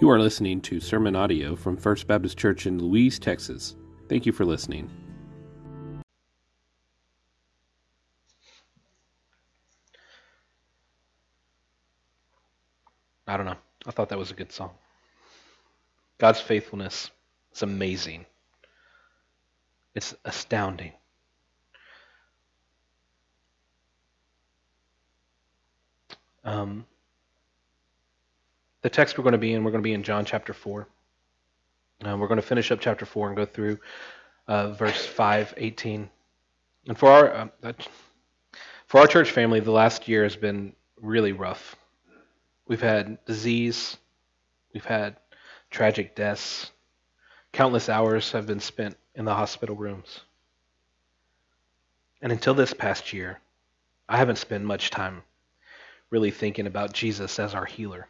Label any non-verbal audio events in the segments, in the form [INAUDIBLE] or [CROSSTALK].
You are listening to sermon audio from First Baptist Church in Louise, Texas. Thank you for listening. I don't know. I thought that was a good song. God's faithfulness is amazing. It's astounding. Um, the text we're going to be in, we're going to be in John chapter 4. Uh, we're going to finish up chapter 4 and go through uh, verse 5, 18. And for our, uh, for our church family, the last year has been really rough. We've had disease, we've had tragic deaths, countless hours have been spent in the hospital rooms. And until this past year, I haven't spent much time really thinking about Jesus as our healer.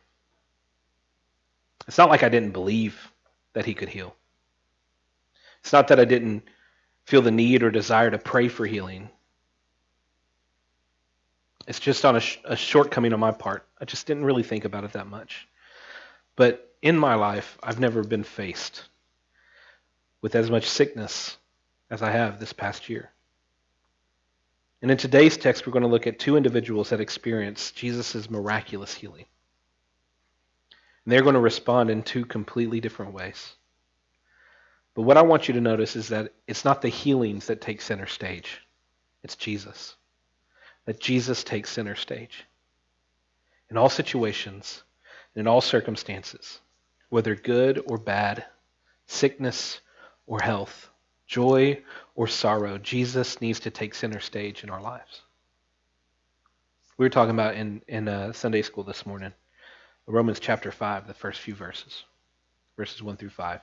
It's not like I didn't believe that he could heal. It's not that I didn't feel the need or desire to pray for healing. It's just on a, sh- a, shortcoming on my part. I just didn't really think about it that much. But in my life, I've never been faced with as much sickness as I have this past year. And in today's text, we're going to look at two individuals that experienced Jesus' miraculous healing. And they're going to respond in two completely different ways. But what I want you to notice is that it's not the healings that take center stage, it's Jesus. That Jesus takes center stage. In all situations, in all circumstances, whether good or bad, sickness or health, joy or sorrow, Jesus needs to take center stage in our lives. We were talking about in, in uh, Sunday school this morning Romans chapter 5, the first few verses, verses 1 through 5.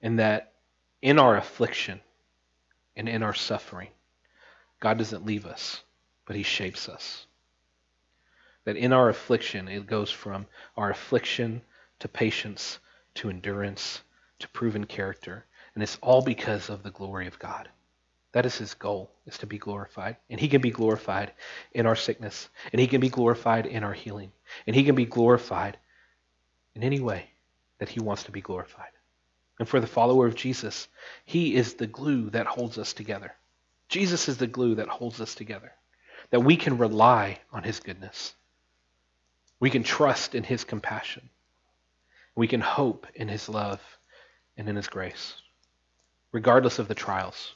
And that in our affliction and in our suffering, God doesn't leave us, but He shapes us. That in our affliction, it goes from our affliction to patience to endurance to proven character. And it's all because of the glory of God. That is his goal, is to be glorified. And he can be glorified in our sickness. And he can be glorified in our healing. And he can be glorified in any way that he wants to be glorified. And for the follower of Jesus, he is the glue that holds us together. Jesus is the glue that holds us together. That we can rely on his goodness. We can trust in his compassion. We can hope in his love and in his grace, regardless of the trials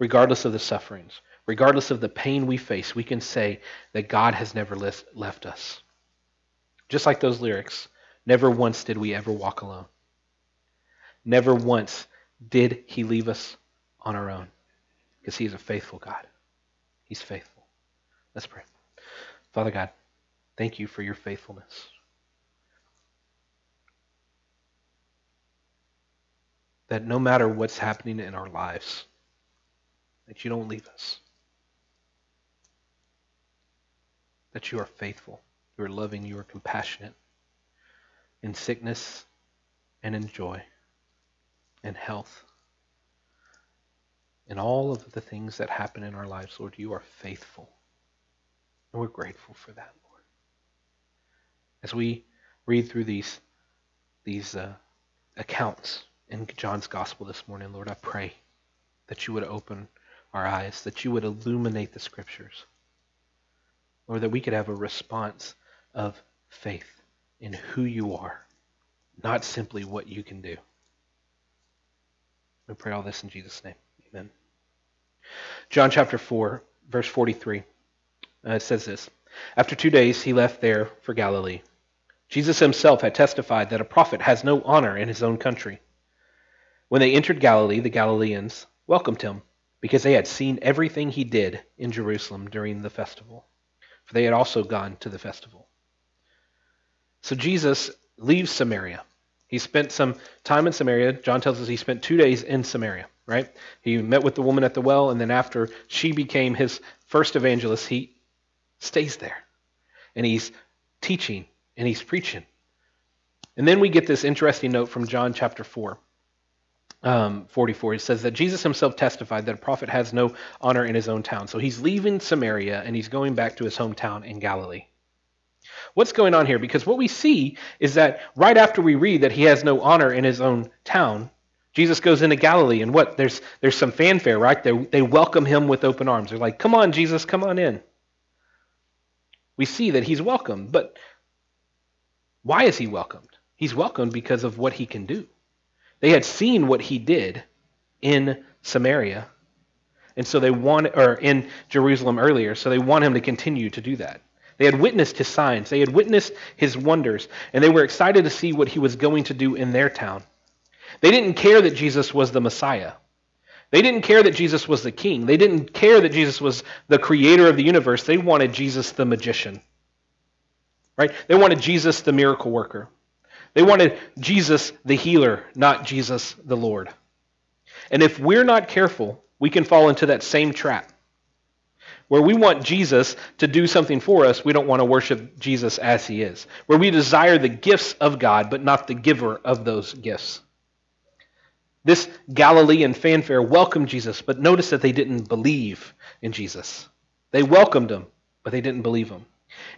regardless of the sufferings, regardless of the pain we face, we can say that God has never left us. Just like those lyrics, never once did we ever walk alone. Never once did he leave us on our own because he is a faithful God. He's faithful. Let's pray. Father God, thank you for your faithfulness. That no matter what's happening in our lives, that you don't leave us, that you are faithful, you are loving, you are compassionate in sickness and in joy and health. In all of the things that happen in our lives, Lord, you are faithful. And we're grateful for that, Lord. As we read through these, these uh, accounts in John's gospel this morning, Lord, I pray that you would open our eyes, that you would illuminate the scriptures, or that we could have a response of faith in who you are, not simply what you can do. We pray all this in Jesus' name. Amen. John chapter 4, verse 43. Uh, says this After two days, he left there for Galilee. Jesus himself had testified that a prophet has no honor in his own country. When they entered Galilee, the Galileans welcomed him because they had seen everything he did in Jerusalem during the festival, for they had also gone to the festival. So Jesus leaves Samaria. He spent some time in Samaria. John tells us he spent two days in Samaria, right? He met with the woman at the well, and then after she became his first evangelist, he stays there. And he's teaching and he's preaching. And then we get this interesting note from John chapter 4 um, 44, it says that Jesus himself testified that a prophet has no honor in his own town. So he's leaving Samaria and he's going back to his hometown in Galilee. What's going on here? Because what we see is that right after we read that he has no honor in his own town, Jesus goes into Galilee, and what? There's there's some fanfare, right? They, they welcome him with open arms. They're like, "Come on, Jesus, come on in." We see that he's welcomed, but why is he welcomed? He's welcomed because of what he can do. They had seen what he did in Samaria, and so they want, or in Jerusalem earlier, so they want him to continue to do that. They had witnessed his signs, they had witnessed his wonders, and they were excited to see what he was going to do in their town. They didn't care that Jesus was the Messiah. They didn't care that Jesus was the king. They didn't care that Jesus was the creator of the universe. They wanted Jesus the magician. Right? They wanted Jesus the miracle worker. They wanted Jesus the healer, not Jesus the Lord. And if we're not careful, we can fall into that same trap. Where we want Jesus to do something for us, we don't want to worship Jesus as he is. Where we desire the gifts of God, but not the giver of those gifts. This Galilean fanfare welcomed Jesus, but notice that they didn't believe in Jesus. They welcomed him, but they didn't believe him.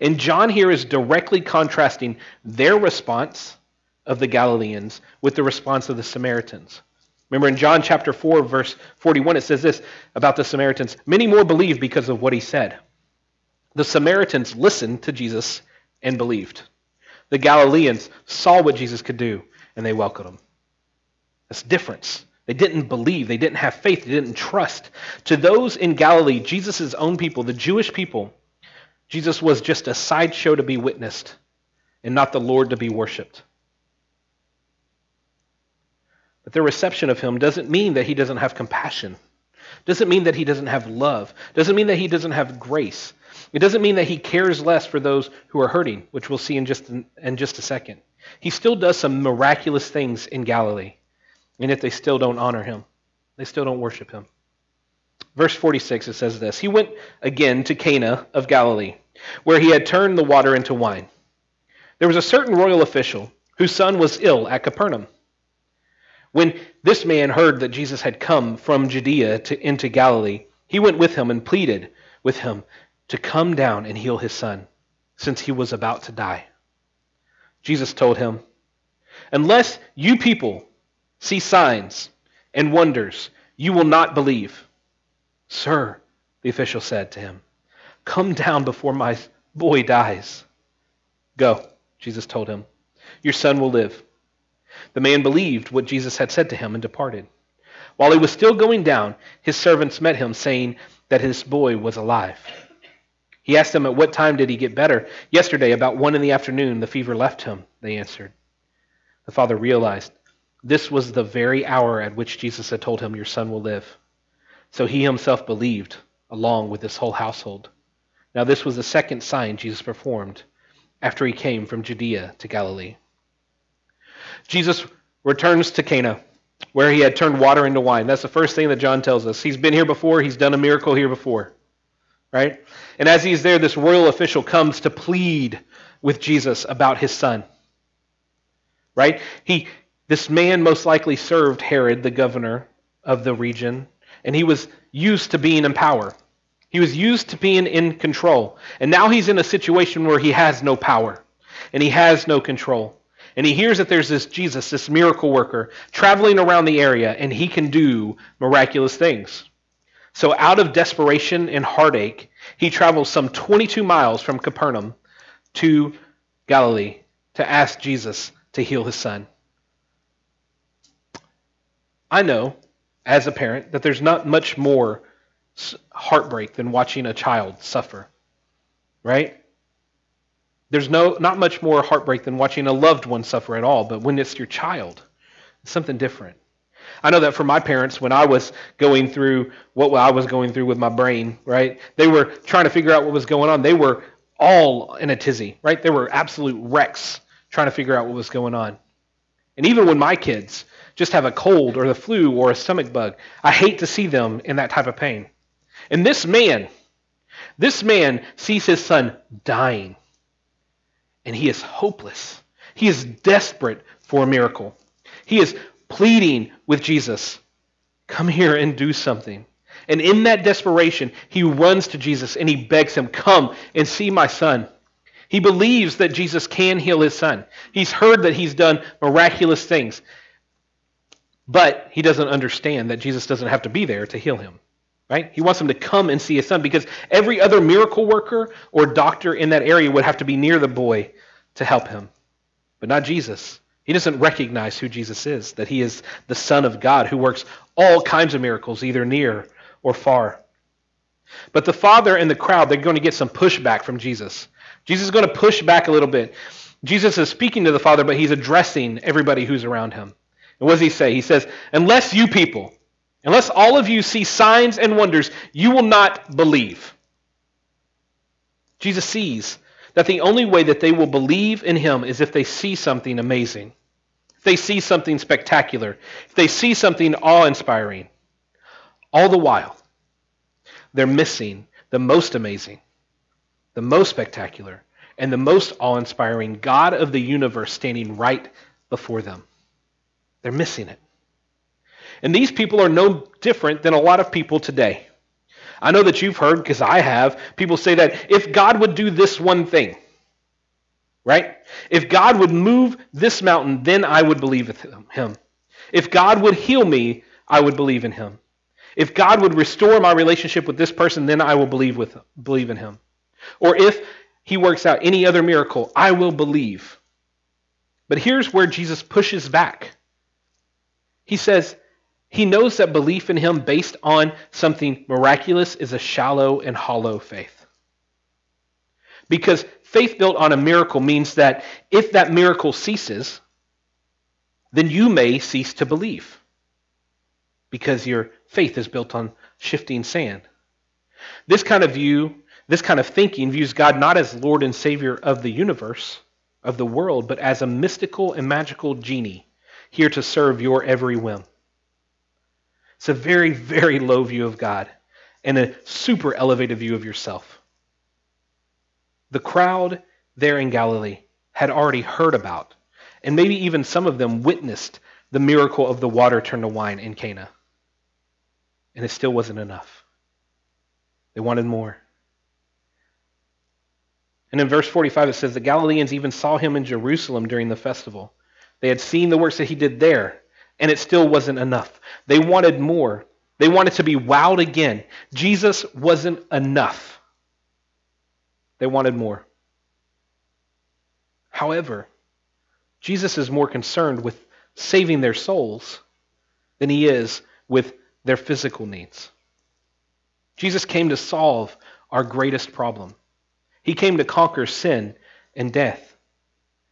And John here is directly contrasting their response of the Galileans with the response of the Samaritans. Remember in John chapter 4, verse 41, it says this about the Samaritans Many more believed because of what he said. The Samaritans listened to Jesus and believed. The Galileans saw what Jesus could do and they welcomed him. That's difference. They didn't believe. They didn't have faith. They didn't trust. To those in Galilee, Jesus' own people, the Jewish people, Jesus was just a sideshow to be witnessed and not the Lord to be worshiped. But their reception of him doesn't mean that he doesn't have compassion. Doesn't mean that he doesn't have love. Doesn't mean that he doesn't have grace. It doesn't mean that he cares less for those who are hurting, which we'll see in just, in just a second. He still does some miraculous things in Galilee. And yet they still don't honor him. They still don't worship him. Verse 46, it says this He went again to Cana of Galilee, where he had turned the water into wine. There was a certain royal official whose son was ill at Capernaum. When this man heard that Jesus had come from Judea to, into Galilee, he went with him and pleaded with him to come down and heal his son, since he was about to die. Jesus told him, Unless you people see signs and wonders, you will not believe. Sir, the official said to him, come down before my boy dies. Go, Jesus told him. Your son will live. The man believed what Jesus had said to him and departed. While he was still going down, his servants met him, saying that his boy was alive. He asked them, At what time did he get better? Yesterday, about one in the afternoon, the fever left him, they answered. The father realized this was the very hour at which Jesus had told him, Your son will live. So he himself believed, along with his whole household. Now, this was the second sign Jesus performed after he came from Judea to Galilee. Jesus returns to Cana, where he had turned water into wine. That's the first thing that John tells us. He's been here before, he's done a miracle here before. Right? And as he's there, this royal official comes to plead with Jesus about his son. Right? He this man most likely served Herod, the governor of the region, and he was used to being in power. He was used to being in control. And now he's in a situation where he has no power and he has no control. And he hears that there's this Jesus, this miracle worker, traveling around the area, and he can do miraculous things. So, out of desperation and heartache, he travels some 22 miles from Capernaum to Galilee to ask Jesus to heal his son. I know, as a parent, that there's not much more heartbreak than watching a child suffer. Right? There's no not much more heartbreak than watching a loved one suffer at all, but when it's your child, it's something different. I know that for my parents, when I was going through what I was going through with my brain, right? They were trying to figure out what was going on. They were all in a tizzy, right? They were absolute wrecks trying to figure out what was going on. And even when my kids just have a cold or the flu or a stomach bug. I hate to see them in that type of pain. And this man, this man sees his son dying, and he is hopeless. He is desperate for a miracle. He is pleading with Jesus, Come here and do something. And in that desperation, he runs to Jesus and he begs him, Come and see my son. He believes that Jesus can heal his son. He's heard that he's done miraculous things. But he doesn't understand that Jesus doesn't have to be there to heal him. Right? He wants him to come and see his son because every other miracle worker or doctor in that area would have to be near the boy to help him. But not Jesus. He doesn't recognize who Jesus is, that he is the Son of God who works all kinds of miracles, either near or far. But the Father and the crowd, they're going to get some pushback from Jesus. Jesus is going to push back a little bit. Jesus is speaking to the Father, but he's addressing everybody who's around him. And what does he say? He says, Unless you people, unless all of you see signs and wonders, you will not believe. Jesus sees that the only way that they will believe in him is if they see something amazing, if they see something spectacular, if they see something awe inspiring. All the while, they're missing the most amazing, the most spectacular, and the most awe inspiring God of the universe standing right before them. They're missing it. And these people are no different than a lot of people today. I know that you've heard, because I have, people say that if God would do this one thing, right? If God would move this mountain, then I would believe in him. If God would heal me, I would believe in him. If God would restore my relationship with this person, then I will believe with believe in him. Or if he works out any other miracle, I will believe. But here's where Jesus pushes back. He says, he knows that belief in him based on something miraculous is a shallow and hollow faith. Because faith built on a miracle means that if that miracle ceases, then you may cease to believe. Because your faith is built on shifting sand. This kind of view, this kind of thinking views God not as Lord and Savior of the universe, of the world, but as a mystical and magical genie here to serve your every whim. It's a very, very low view of God and a super elevated view of yourself. The crowd there in Galilee had already heard about, and maybe even some of them witnessed the miracle of the water turned to wine in Cana. And it still wasn't enough. They wanted more. And in verse 45, it says the Galileans even saw him in Jerusalem during the festival. They had seen the works that he did there, and it still wasn't enough. They wanted more. They wanted to be wowed again. Jesus wasn't enough. They wanted more. However, Jesus is more concerned with saving their souls than he is with their physical needs. Jesus came to solve our greatest problem. He came to conquer sin and death.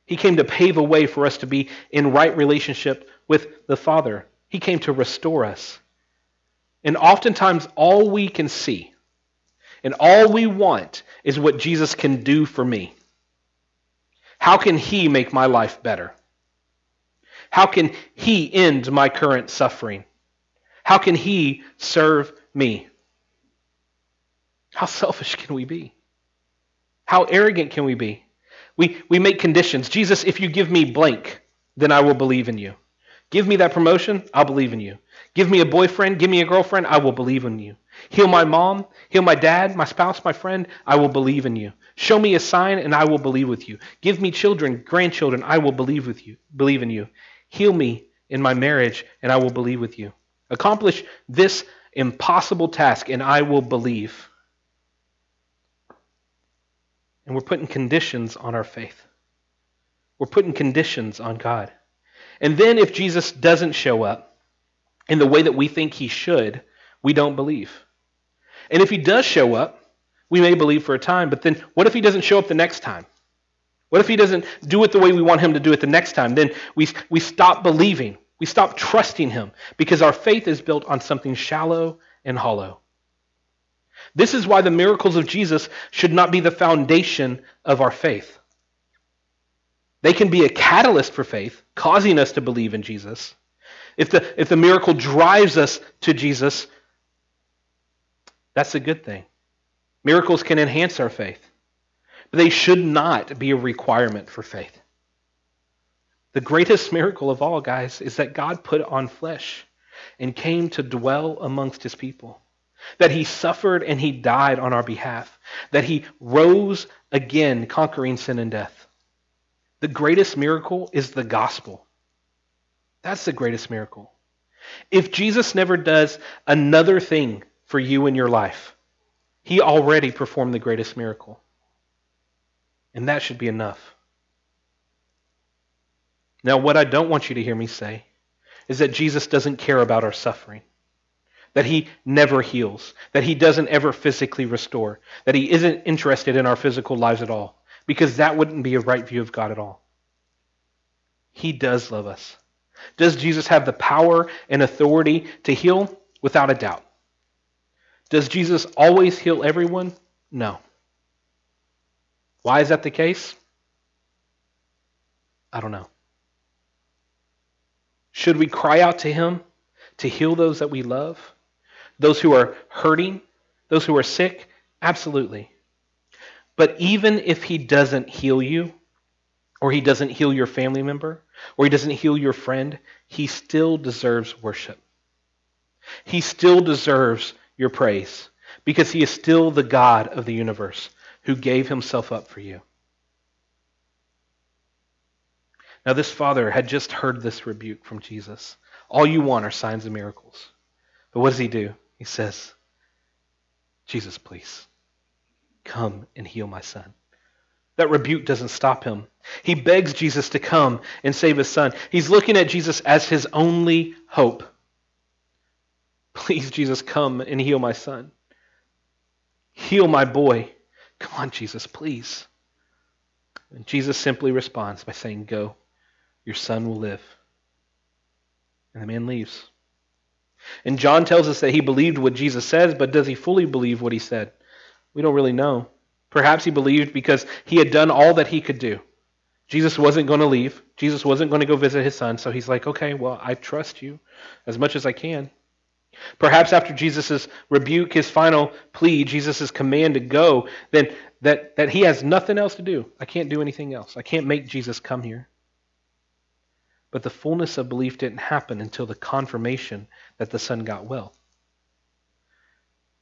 He came to pave a way for us to be in right relationship with the Father. He came to restore us. And oftentimes, all we can see and all we want is what Jesus can do for me. How can He make my life better? How can He end my current suffering? How can He serve me? How selfish can we be? How arrogant can we be? We, we make conditions. Jesus, if you give me blank, then I will believe in you. Give me that promotion, I'll believe in you. Give me a boyfriend, give me a girlfriend, I will believe in you. Heal my mom, heal my dad, my spouse, my friend, I will believe in you. Show me a sign and I will believe with you. Give me children, grandchildren, I will believe with you, believe in you. Heal me in my marriage and I will believe with you. Accomplish this impossible task and I will believe. And we're putting conditions on our faith. We're putting conditions on God. And then if Jesus doesn't show up in the way that we think he should, we don't believe. And if he does show up, we may believe for a time, but then what if he doesn't show up the next time? What if he doesn't do it the way we want him to do it the next time? Then we, we stop believing. We stop trusting him because our faith is built on something shallow and hollow. This is why the miracles of Jesus should not be the foundation of our faith. They can be a catalyst for faith, causing us to believe in Jesus. If the, if the miracle drives us to Jesus, that's a good thing. Miracles can enhance our faith, but they should not be a requirement for faith. The greatest miracle of all, guys, is that God put on flesh and came to dwell amongst his people. That he suffered and he died on our behalf. that he rose again, conquering sin and death. The greatest miracle is the gospel. That's the greatest miracle. If Jesus never does another thing for you in your life, he already performed the greatest miracle. And that should be enough. Now, what I don't want you to hear me say is that Jesus doesn't care about our suffering, that he never heals, that he doesn't ever physically restore, that he isn't interested in our physical lives at all, because that wouldn't be a right view of God at all. He does love us. Does Jesus have the power and authority to heal? Without a doubt. Does Jesus always heal everyone? No. Why is that the case? I don't know. Should we cry out to Him to heal those that we love? Those who are hurting? Those who are sick? Absolutely. But even if He doesn't heal you, or He doesn't heal your family member, or He doesn't heal your friend, He still deserves worship. He still deserves your praise because He is still the God of the universe who gave Himself up for you. Now, this father had just heard this rebuke from Jesus. All you want are signs and miracles. But what does he do? He says, Jesus, please, come and heal my son. That rebuke doesn't stop him. He begs Jesus to come and save his son. He's looking at Jesus as his only hope. [LAUGHS] Please, Jesus, come and heal my son. Heal my boy. Come on, Jesus, please. And Jesus simply responds by saying, Go. Your son will live. And the man leaves. And John tells us that he believed what Jesus says, but does he fully believe what he said? We don't really know. Perhaps he believed because he had done all that he could do. Jesus wasn't going to leave. Jesus wasn't going to go visit his son, so he's like, okay, well, I trust you as much as I can. Perhaps after Jesus' rebuke, his final plea, Jesus' command to go, then that, that he has nothing else to do. I can't do anything else. I can't make Jesus come here. But the fullness of belief didn't happen until the confirmation that the son got well.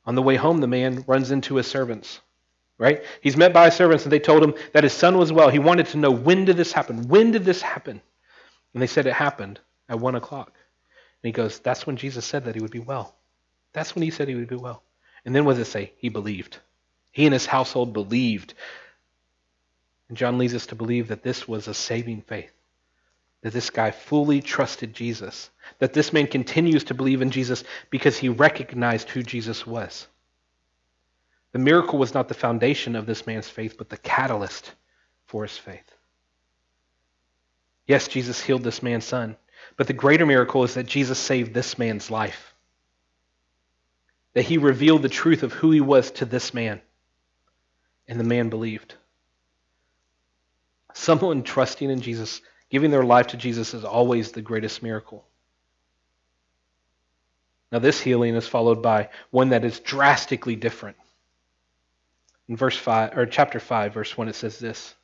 On the way home, the man runs into his servants, right? He's met by his servants, and they told him that his son was well. He wanted to know when did this happen? When did this happen? And they said it happened at one o'clock. And he goes, That's when Jesus said that he would be well. That's when he said he would be well. And then what does it say? He believed. He and his household believed. And John leads us to believe that this was a saving faith that this guy fully trusted Jesus, that this man continues to believe in Jesus because he recognized who Jesus was. The miracle was not the foundation of this man's faith, but the catalyst for his faith. Yes, Jesus healed this man's son, but the greater miracle is that Jesus saved this man's life. That he revealed the truth of who he was to this man, and the man believed. Someone trusting in Jesus Giving their life to Jesus is always the greatest miracle. Now, this healing is followed by one that is drastically different. In verse 5 or chapter 5 verse 1 it says this.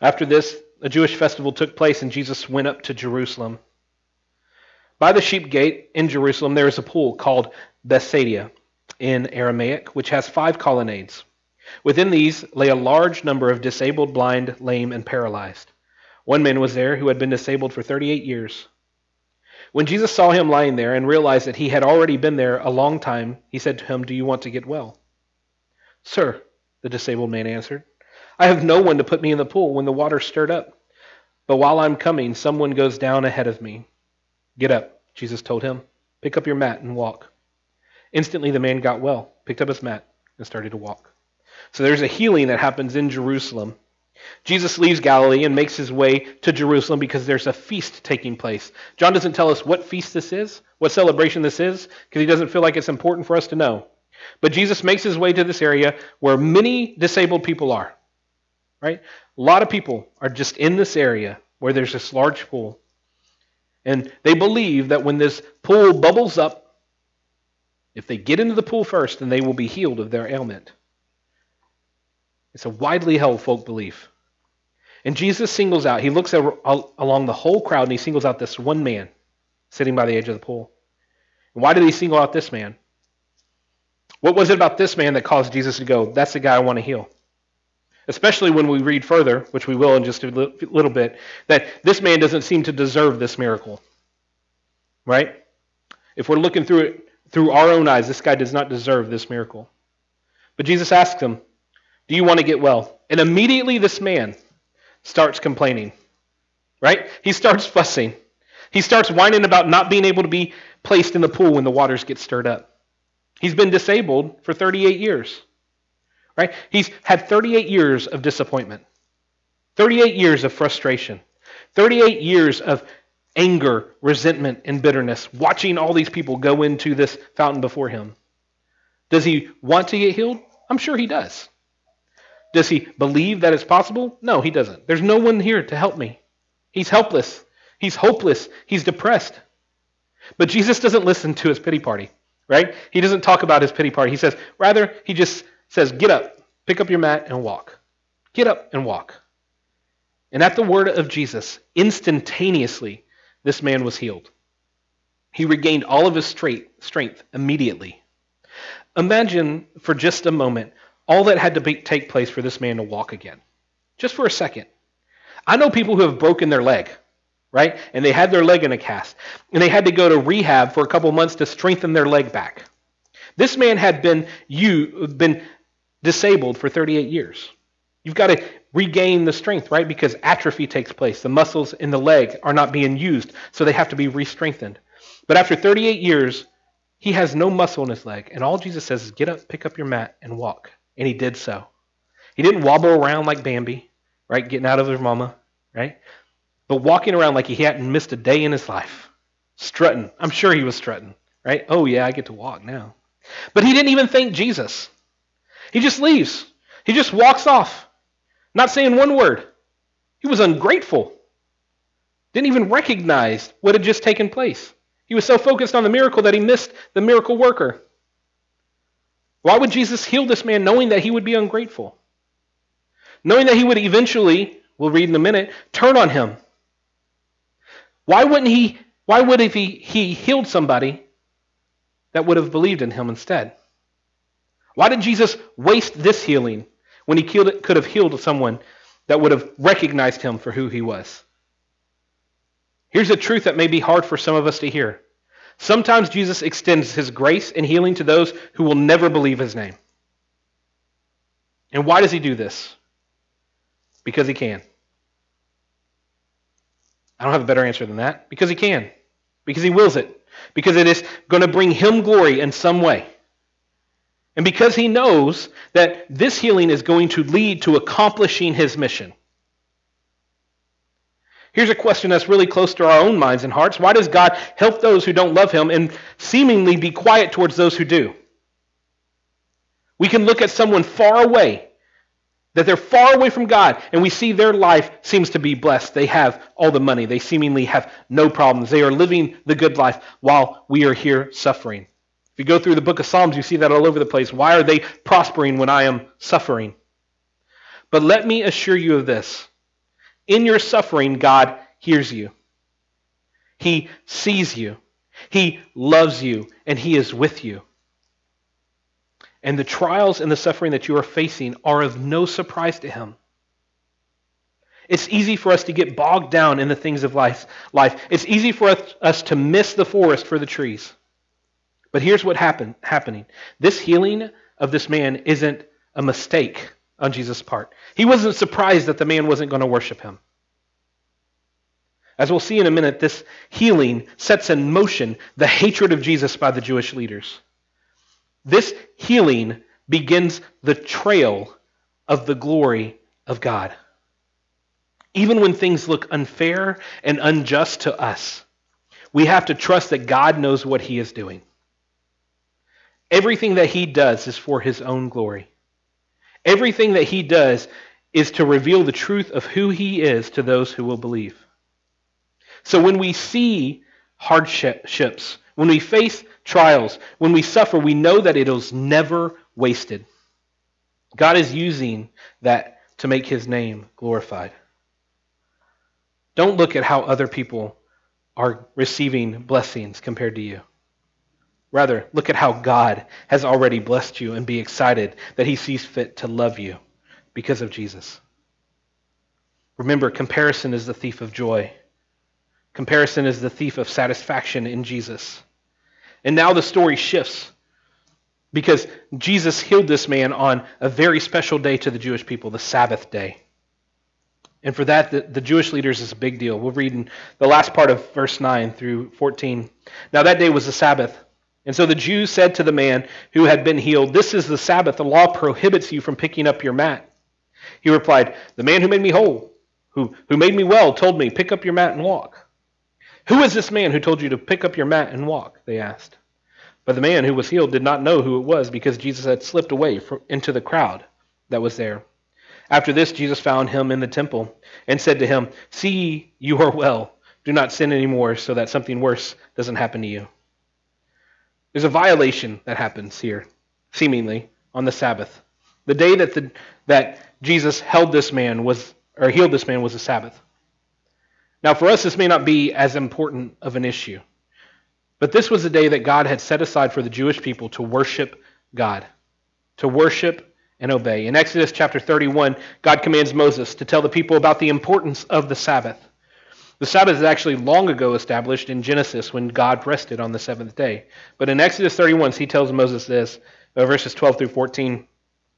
After this a Jewish festival took place and Jesus went up to Jerusalem. By the sheep gate in Jerusalem there is a pool called Bethsaida in Aramaic which has five colonnades. Within these lay a large number of disabled, blind, lame and paralyzed. One man was there who had been disabled for 38 years. When Jesus saw him lying there and realized that he had already been there a long time, he said to him, Do you want to get well? Sir, the disabled man answered, I have no one to put me in the pool when the water stirred up. But while I'm coming, someone goes down ahead of me. Get up, Jesus told him. Pick up your mat and walk. Instantly, the man got well, picked up his mat, and started to walk. So there's a healing that happens in Jerusalem Jesus leaves Galilee and makes his way to Jerusalem because there's a feast taking place. John doesn't tell us what feast this is, what celebration this is, because he doesn't feel like it's important for us to know. But Jesus makes his way to this area where many disabled people are. Right? A lot of people are just in this area where there's this large pool. And they believe that when this pool bubbles up, if they get into the pool first, then they will be healed of their ailment. It's a widely held folk belief. And Jesus singles out, he looks along the whole crowd and he singles out this one man sitting by the edge of the pool. And why did he single out this man? What was it about this man that caused Jesus to go, that's the guy I want to heal? Especially when we read further, which we will in just a little bit, that this man doesn't seem to deserve this miracle. Right? If we're looking through it through our own eyes, this guy does not deserve this miracle. But Jesus asks him, Do you want to get well? And immediately this man starts complaining. Right? He starts fussing. He starts whining about not being able to be placed in the pool when the waters get stirred up. He's been disabled for 38 years. Right? He's had 38 years of disappointment. 38 years of frustration. 38 years of anger, resentment, and bitterness, watching all these people go into this fountain before him. Does he want to get healed? I'm sure he does. Does he believe that it's possible? No, he doesn't. There's no one here to help me. He's helpless. He's hopeless. He's depressed. But Jesus doesn't listen to his pity party, right? He doesn't talk about his pity party. He says, rather, he just says, Get up, pick up your mat, and walk. Get up and walk. And at the word of Jesus, instantaneously, this man was healed. He regained all of his strength immediately. Imagine for just a moment all that had to be, take place for this man to walk again. Just for a second. I know people who have broken their leg, right? And they had their leg in a cast. And they had to go to rehab for a couple months to strengthen their leg back. This man had been you been disabled for 38 years. You've got to regain the strength, right? Because atrophy takes place. The muscles in the leg are not being used, so they have to be re-strengthened. But after 38 years, he has no muscle in his leg, and all Jesus says is, "Get up, pick up your mat, and walk." And he did so. He didn't wobble around like Bambi, right, getting out of his mama, right? But walking around like he hadn't missed a day in his life, strutting. I'm sure he was strutting, right? Oh yeah, I get to walk now. But he didn't even thank Jesus. He just leaves. He just walks off. Not saying one word. He was ungrateful. Didn't even recognize what had just taken place. He was so focused on the miracle that he missed the miracle worker. Why would Jesus heal this man knowing that he would be ungrateful? Knowing that he would eventually, we'll read in a minute, turn on him. Why wouldn't he, why would if he, he healed somebody that would have believed in him instead? Why did Jesus waste this healing when he could have healed someone that would have recognized him for who he was. Here's a truth that may be hard for some of us to hear. Sometimes Jesus extends his grace and healing to those who will never believe his name. And why does he do this? Because he can. I don't have a better answer than that. Because he can. Because he wills it. Because it is going to bring him glory in some way. And because he knows that this healing is going to lead to accomplishing his mission. Here's a question that's really close to our own minds and hearts. Why does God help those who don't love him and seemingly be quiet towards those who do? We can look at someone far away, that they're far away from God, and we see their life seems to be blessed. They have all the money, they seemingly have no problems. They are living the good life while we are here suffering If you go through the book of Psalms, you see that all over the place. Why are they prospering when I am suffering? But let me assure you of this in your suffering, God hears you, He sees you, He loves you, and He is with you. And the trials and the suffering that you are facing are of no surprise to Him. It's easy for us to get bogged down in the things of life. life. It's easy for us, us to miss the forest for the trees. But here's what happened happening. This healing of this man isn't a mistake on Jesus' part. He wasn't surprised that the man wasn't going to worship him. As we'll see in a minute, this healing sets in motion the hatred of Jesus by the Jewish leaders. This healing begins the trail of the glory of God. Even when things look unfair and unjust to us, we have to trust that God knows what he is doing. Everything that he does is for his own glory. Everything that he does is to reveal the truth of who he is to those who will believe. So when we see hardships, when we face trials, when we suffer, we know that it is never wasted. God is using that to make his name glorified. Don't look at how other people are receiving blessings compared to you. Rather, look at how God has already blessed you and be excited that he sees fit to love you because of Jesus. Remember, comparison is the thief of joy. Comparison is the thief of satisfaction in Jesus. And now the story shifts because Jesus healed this man on a very special day to the Jewish people, the Sabbath day. And for that, the, the, Jewish leaders is a big deal. We'll read in the last part of verse 9 through 14. Now, that day was the Sabbath. And so the Jews said to the man who had been healed, This is the Sabbath. The law prohibits you from picking up your mat. He replied, The man who made me whole, who, who made me well, told me, Pick up your mat and walk. Who is this man who told you to pick up your mat and walk? They asked. But the man who was healed did not know who it was because Jesus had slipped away into the crowd that was there. After this, Jesus found him in the temple and said to him, See, you are well. Do not sin anymore so that something worse doesn't happen to you. There's a violation that happens here, seemingly, on the Sabbath. The day that, the, that Jesus held this man was, or healed this man was the Sabbath. Now, for us, this may not be as important of an issue. But this was a day that God had set aside for the Jewish people to worship God, to worship and obey. In Exodus chapter 31, God commands Moses to tell the people about the importance of the Sabbath. The Sabbath is actually long ago established in Genesis when God rested on the seventh day. But in Exodus 31, he tells Moses this, uh, verses 12 through 14.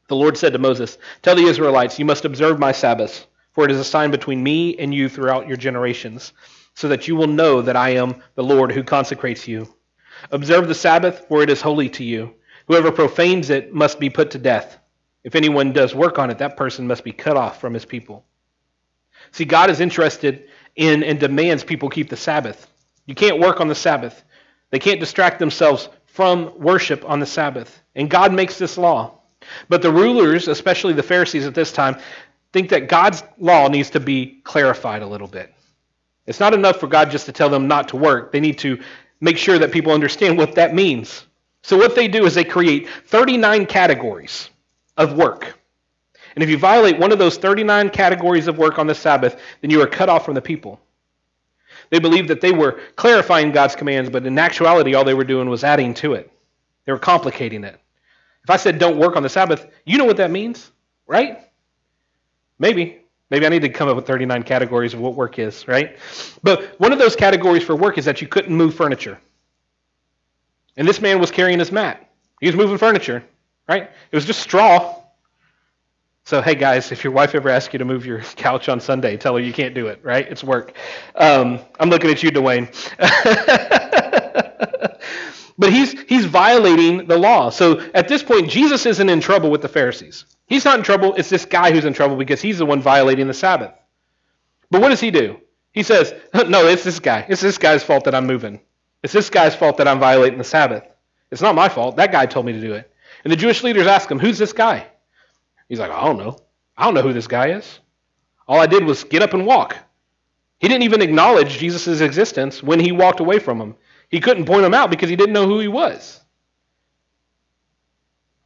The Lord said to Moses, Tell the Israelites, you must observe my Sabbaths, for it is a sign between me and you throughout your generations so that you will know that I am the Lord who consecrates you. Observe the Sabbath, for it is holy to you. Whoever profanes it must be put to death. If anyone does work on it, that person must be cut off from his people. See, God is interested in and demands people keep the Sabbath. You can't work on the Sabbath. They can't distract themselves from worship on the Sabbath. And God makes this law. But the rulers, especially the Pharisees at this time, think that God's law needs to be clarified a little bit. It's not enough for God just to tell them not to work. They need to make sure that people understand what that means. So, what they do is they create 39 categories of work. And if you violate one of those 39 categories of work on the Sabbath, then you are cut off from the people. They believed that they were clarifying God's commands, but in actuality, all they were doing was adding to it. They were complicating it. If I said don't work on the Sabbath, you know what that means, right? Maybe. Maybe I need to come up with 39 categories of what work is, right? But one of those categories for work is that you couldn't move furniture. And this man was carrying his mat. He was moving furniture, right? It was just straw. So, hey guys, if your wife ever asks you to move your couch on Sunday, tell her you can't do it, right? It's work. Um, I'm looking at you, Dwayne. [LAUGHS] but he's, he's violating the law. So at this point, Jesus isn't in trouble with the Pharisees. He's not in trouble. It's this guy who's in trouble because he's the one violating the Sabbath. But what does he do? He says, No, it's this guy. It's this guy's fault that I'm moving. It's this guy's fault that I'm violating the Sabbath. It's not my fault. That guy told me to do it. And the Jewish leaders ask him, Who's this guy? He's like, I don't know. I don't know who this guy is. All I did was get up and walk. He didn't even acknowledge Jesus' existence when he walked away from him. He couldn't point him out because he didn't know who he was.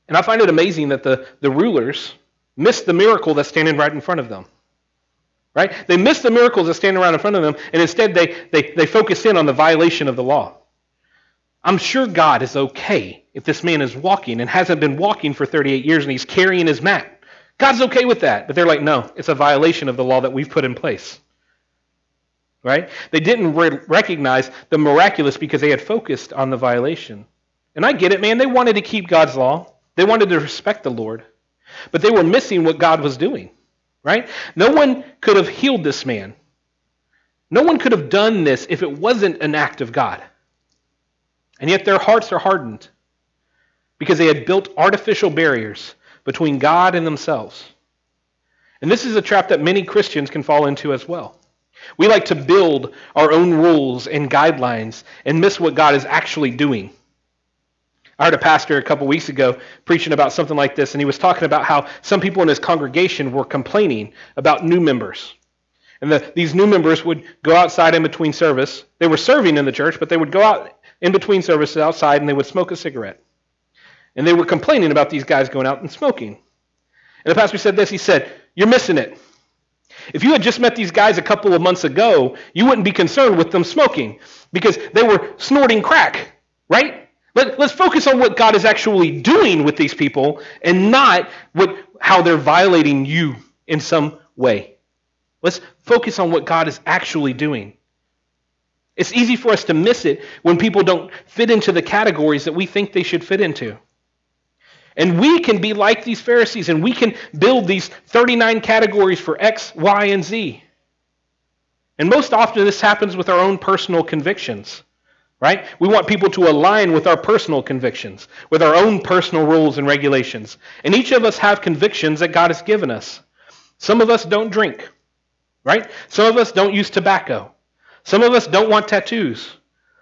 And I find it amazing that the, the rulers missed the miracle that's standing right in front of them. Right? They missed the miracles that's standing right in front of them, and instead they, they, they focus in on the violation of the law. I'm sure God is okay if this man is walking and hasn't been walking for 38 years and he's carrying his mat. God's okay with that. But they're like, no, it's a violation of the law that we've put in place. Right? They didn't re- recognize the miraculous because they had focused on the violation. And I get it, man. They wanted to keep God's law. They wanted to respect the Lord, but they were missing what God was doing, right? No one could have healed this man. No one could have done this if it wasn't an act of God. And yet their hearts are hardened because they had built artificial barriers between God and themselves. And this is a trap that many Christians can fall into as well. We like to build our own rules and guidelines and miss what God is actually doing. I heard a pastor a couple weeks ago preaching about something like this, and he was talking about how some people in his congregation were complaining about new members. And the, these new members would go outside in between service. They were serving in the church, but they would go out in between services outside and they would smoke a cigarette. And they were complaining about these guys going out and smoking. And the pastor said this he said, You're missing it. If you had just met these guys a couple of months ago, you wouldn't be concerned with them smoking because they were snorting crack, right? Let, let's focus on what God is actually doing with these people and not what, how they're violating you in some way. Let's focus on what God is actually doing. It's easy for us to miss it when people don't fit into the categories that we think they should fit into. And we can be like these Pharisees and we can build these 39 categories for X, Y, and Z. And most often this happens with our own personal convictions right? We want people to align with our personal convictions, with our own personal rules and regulations. And each of us have convictions that God has given us. Some of us don't drink, right? Some of us don't use tobacco. Some of us don't want tattoos.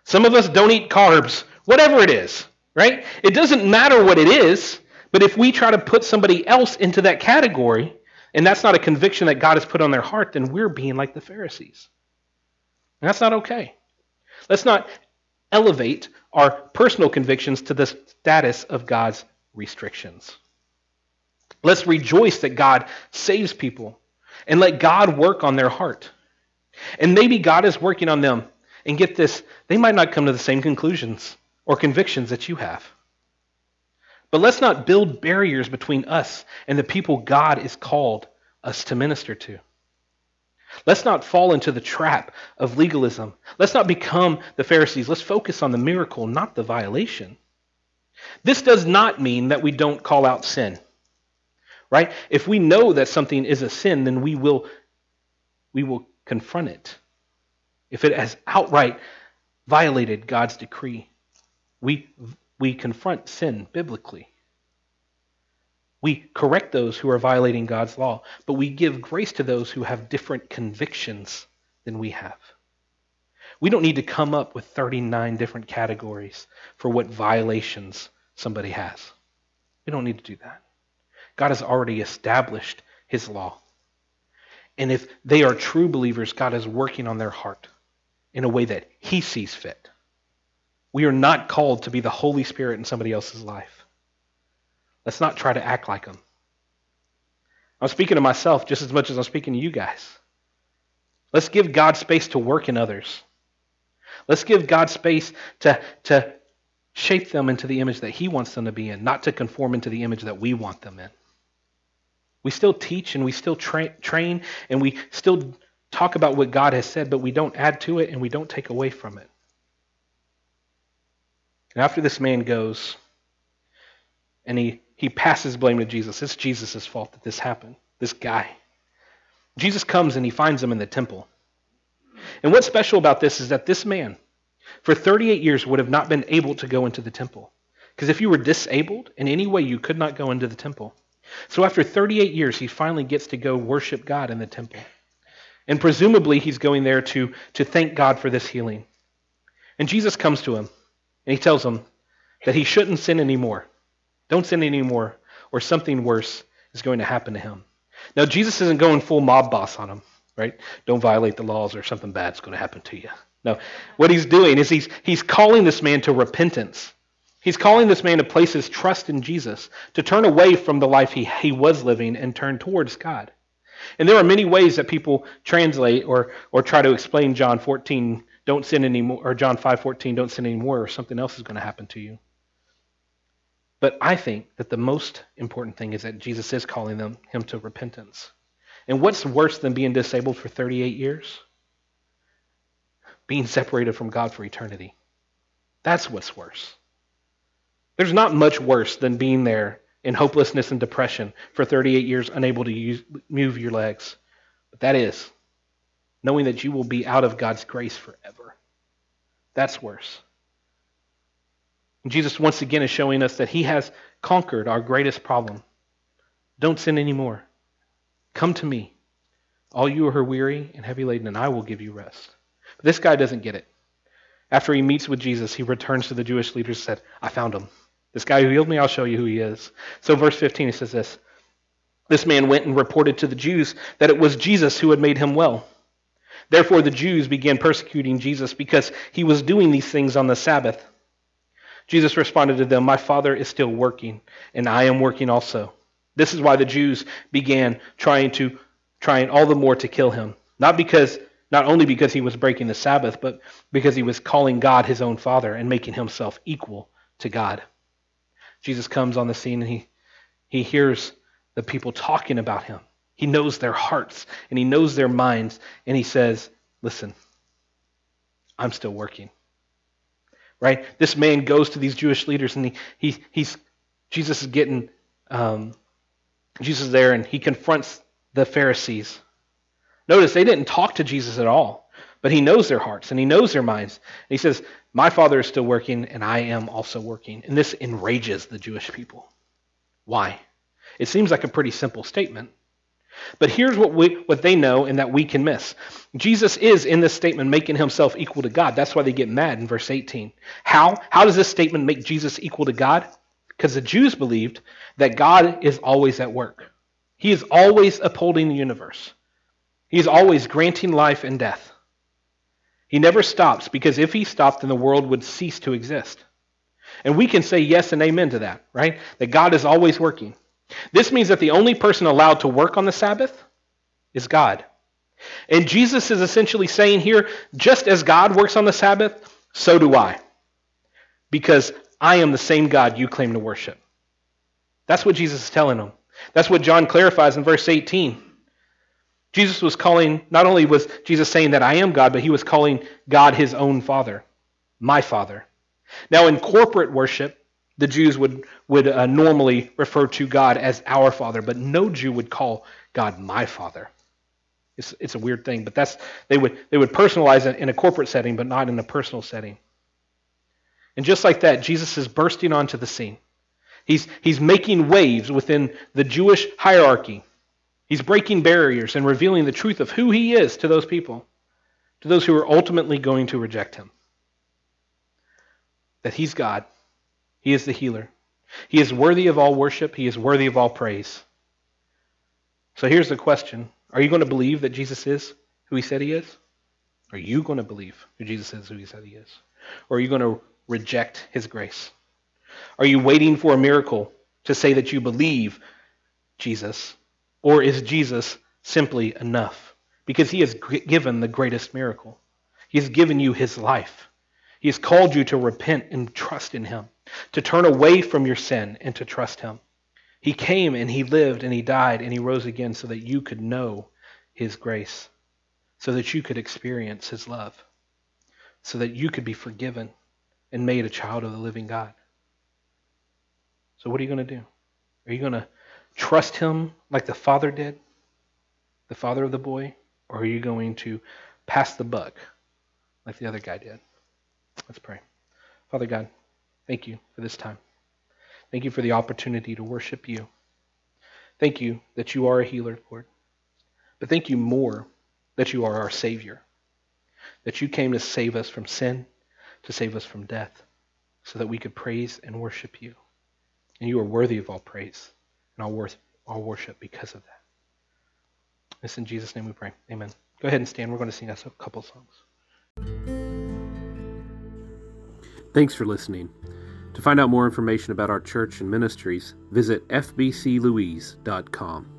Some of us don't eat carbs. Whatever it is, right? It doesn't matter what it is, but if we try to put somebody else into that category, and that's not a conviction that God has put on their heart, then we're being like the Pharisees. And that's not okay. Let's not elevate our personal convictions to the status of God's restrictions. Let's rejoice that God saves people and let God work on their heart. And maybe God is working on them. And get this, they might not come to the same conclusions or convictions that you have. But let's not build barriers between us and the people God is called us to minister to. Let's not fall into the trap of legalism. Let's not become the Pharisees. Let's focus on the miracle, not the violation. This does not mean that we don't call out sin. Right? If we know that something is a sin, then we will we will confront it. If it has outright violated God's decree, we we confront sin biblically. We correct those who are violating God's law, but we give grace to those who have different convictions than we have. We don't need to come up with 39 different categories for what violations somebody has. We don't need to do that. God has already established his law. And if they are true believers, God is working on their heart in a way that he sees fit. We are not called to be the Holy Spirit in somebody else's life. Let's not try to act like them. I'm speaking to myself just as much as I'm speaking to you guys. Let's give God space to work in others. Let's give God space to, to shape them into the image that He wants them to be in, not to conform into the image that we want them in. We still teach and we still tra- train and we still talk about what God has said, but we don't add to it and we don't take away from it. And after this man goes and he he passes blame to Jesus. It's Jesus' fault that this happened, this guy. Jesus comes and he finds him in the temple. And what's special about this is that this man, for 38 years, would have not been able to go into the temple. Because if you were disabled in any way, you could not go into the temple. So after 38 years, he finally gets to go worship God in the temple. And presumably, he's going there to, to thank God for this healing. And Jesus comes to him and he tells him that he shouldn't sin anymore. Don't sin anymore, or something worse is going to happen to him. Now, Jesus isn't going full mob boss on him, right? Don't violate the laws, or something bad's going to happen to you. No. What he's doing is he's, he's calling this man to repentance. He's calling this man to place his trust in Jesus, to turn away from the life he, he was living and turn towards God. And there are many ways that people translate or, or try to explain John 14, don't sin anymore, or John 5:14, don't sin anymore, or something else is going to happen to you. But I think that the most important thing is that Jesus is calling them him to repentance. And what's worse than being disabled for 38 years? Being separated from God for eternity. That's what's worse. There's not much worse than being there in hopelessness and depression for 38 years, unable to use, move your legs. But that is knowing that you will be out of God's grace forever. That's worse. And Jesus once again is showing us that he has conquered our greatest problem. Don't sin anymore. Come to me, all you who are weary and heavy laden, and I will give you rest. But this guy doesn't get it. After he meets with Jesus, he returns to the Jewish leaders and said, I found him. This guy who healed me, I'll show you who he is. So, verse 15, he says this This man went and reported to the Jews that it was Jesus who had made him well. Therefore, the Jews began persecuting Jesus because he was doing these things on the Sabbath. Jesus responded to them, My Father is still working, and I am working also. This is why the Jews began trying to trying all the more to kill him. Not because not only because he was breaking the Sabbath, but because he was calling God his own father and making himself equal to God. Jesus comes on the scene and he, he hears the people talking about him. He knows their hearts and he knows their minds. And he says, Listen, I'm still working. Right? This man goes to these Jewish leaders and he, he, he's, Jesus is getting, um, Jesus is there and he confronts the Pharisees. Notice they didn't talk to Jesus at all, but he knows their hearts and he knows their minds. And he says, My Father is still working and I am also working. And this enrages the Jewish people. Why? It seems like a pretty simple statement. But here's what, we, what they know and that we can miss. Jesus is, in this statement, making himself equal to God. That's why they get mad in verse 18. How? How does this statement make Jesus equal to God? Because the Jews believed that God is always at work. He is always upholding the universe. He is always granting life and death. He never stops because if he stopped, then the world would cease to exist. And we can say yes and amen to that, right? That God is always working. This means that the only person allowed to work on the Sabbath is God. And Jesus is essentially saying here just as God works on the Sabbath, so do I. Because I am the same God you claim to worship. That's what Jesus is telling them. That's what John clarifies in verse 18. Jesus was calling, not only was Jesus saying that I am God, but he was calling God his own Father, my Father. Now, in corporate worship, the Jews would, would uh, normally refer to God as our Father, but no Jew would call God my Father. It's, it's a weird thing, but that's they would they would personalize it in a corporate setting, but not in a personal setting. And just like that, Jesus is bursting onto the scene. He's, he's making waves within the Jewish hierarchy. He's breaking barriers and revealing the truth of who he is to those people, to those who are ultimately going to reject him. That he's God, he is the healer. He is worthy of all worship. He is worthy of all praise. So here's the question Are you going to believe that Jesus is who he said he is? Are you going to believe who Jesus is who he said he is? Or are you going to reject his grace? Are you waiting for a miracle to say that you believe Jesus? Or is Jesus simply enough? Because he has given the greatest miracle. He has given you his life. He has called you to repent and trust in him to turn away from your sin and to trust Him. He came and He lived and He died and He rose again so that you could know His grace, so that you could experience His love, so that you could be forgiven and made a child of the living God. So, what are you going to do? Are you going to trust Him like the Father did, the Father of the boy, or are you going to pass the buck like the other guy did? Let's pray. Father God, Thank you for this time. Thank you for the opportunity to worship you. Thank you that you are a healer, Lord. But thank you more that you are our Savior, that you came to save us from sin, to save us from death, so that we could praise and worship you. And you are worthy of all praise and all, worth, all worship because of that. This in Jesus' name we pray. Amen. Go ahead and stand. We're going to sing us a couple songs. Thanks for listening. To find out more information about our church and ministries, visit fbclouise.com.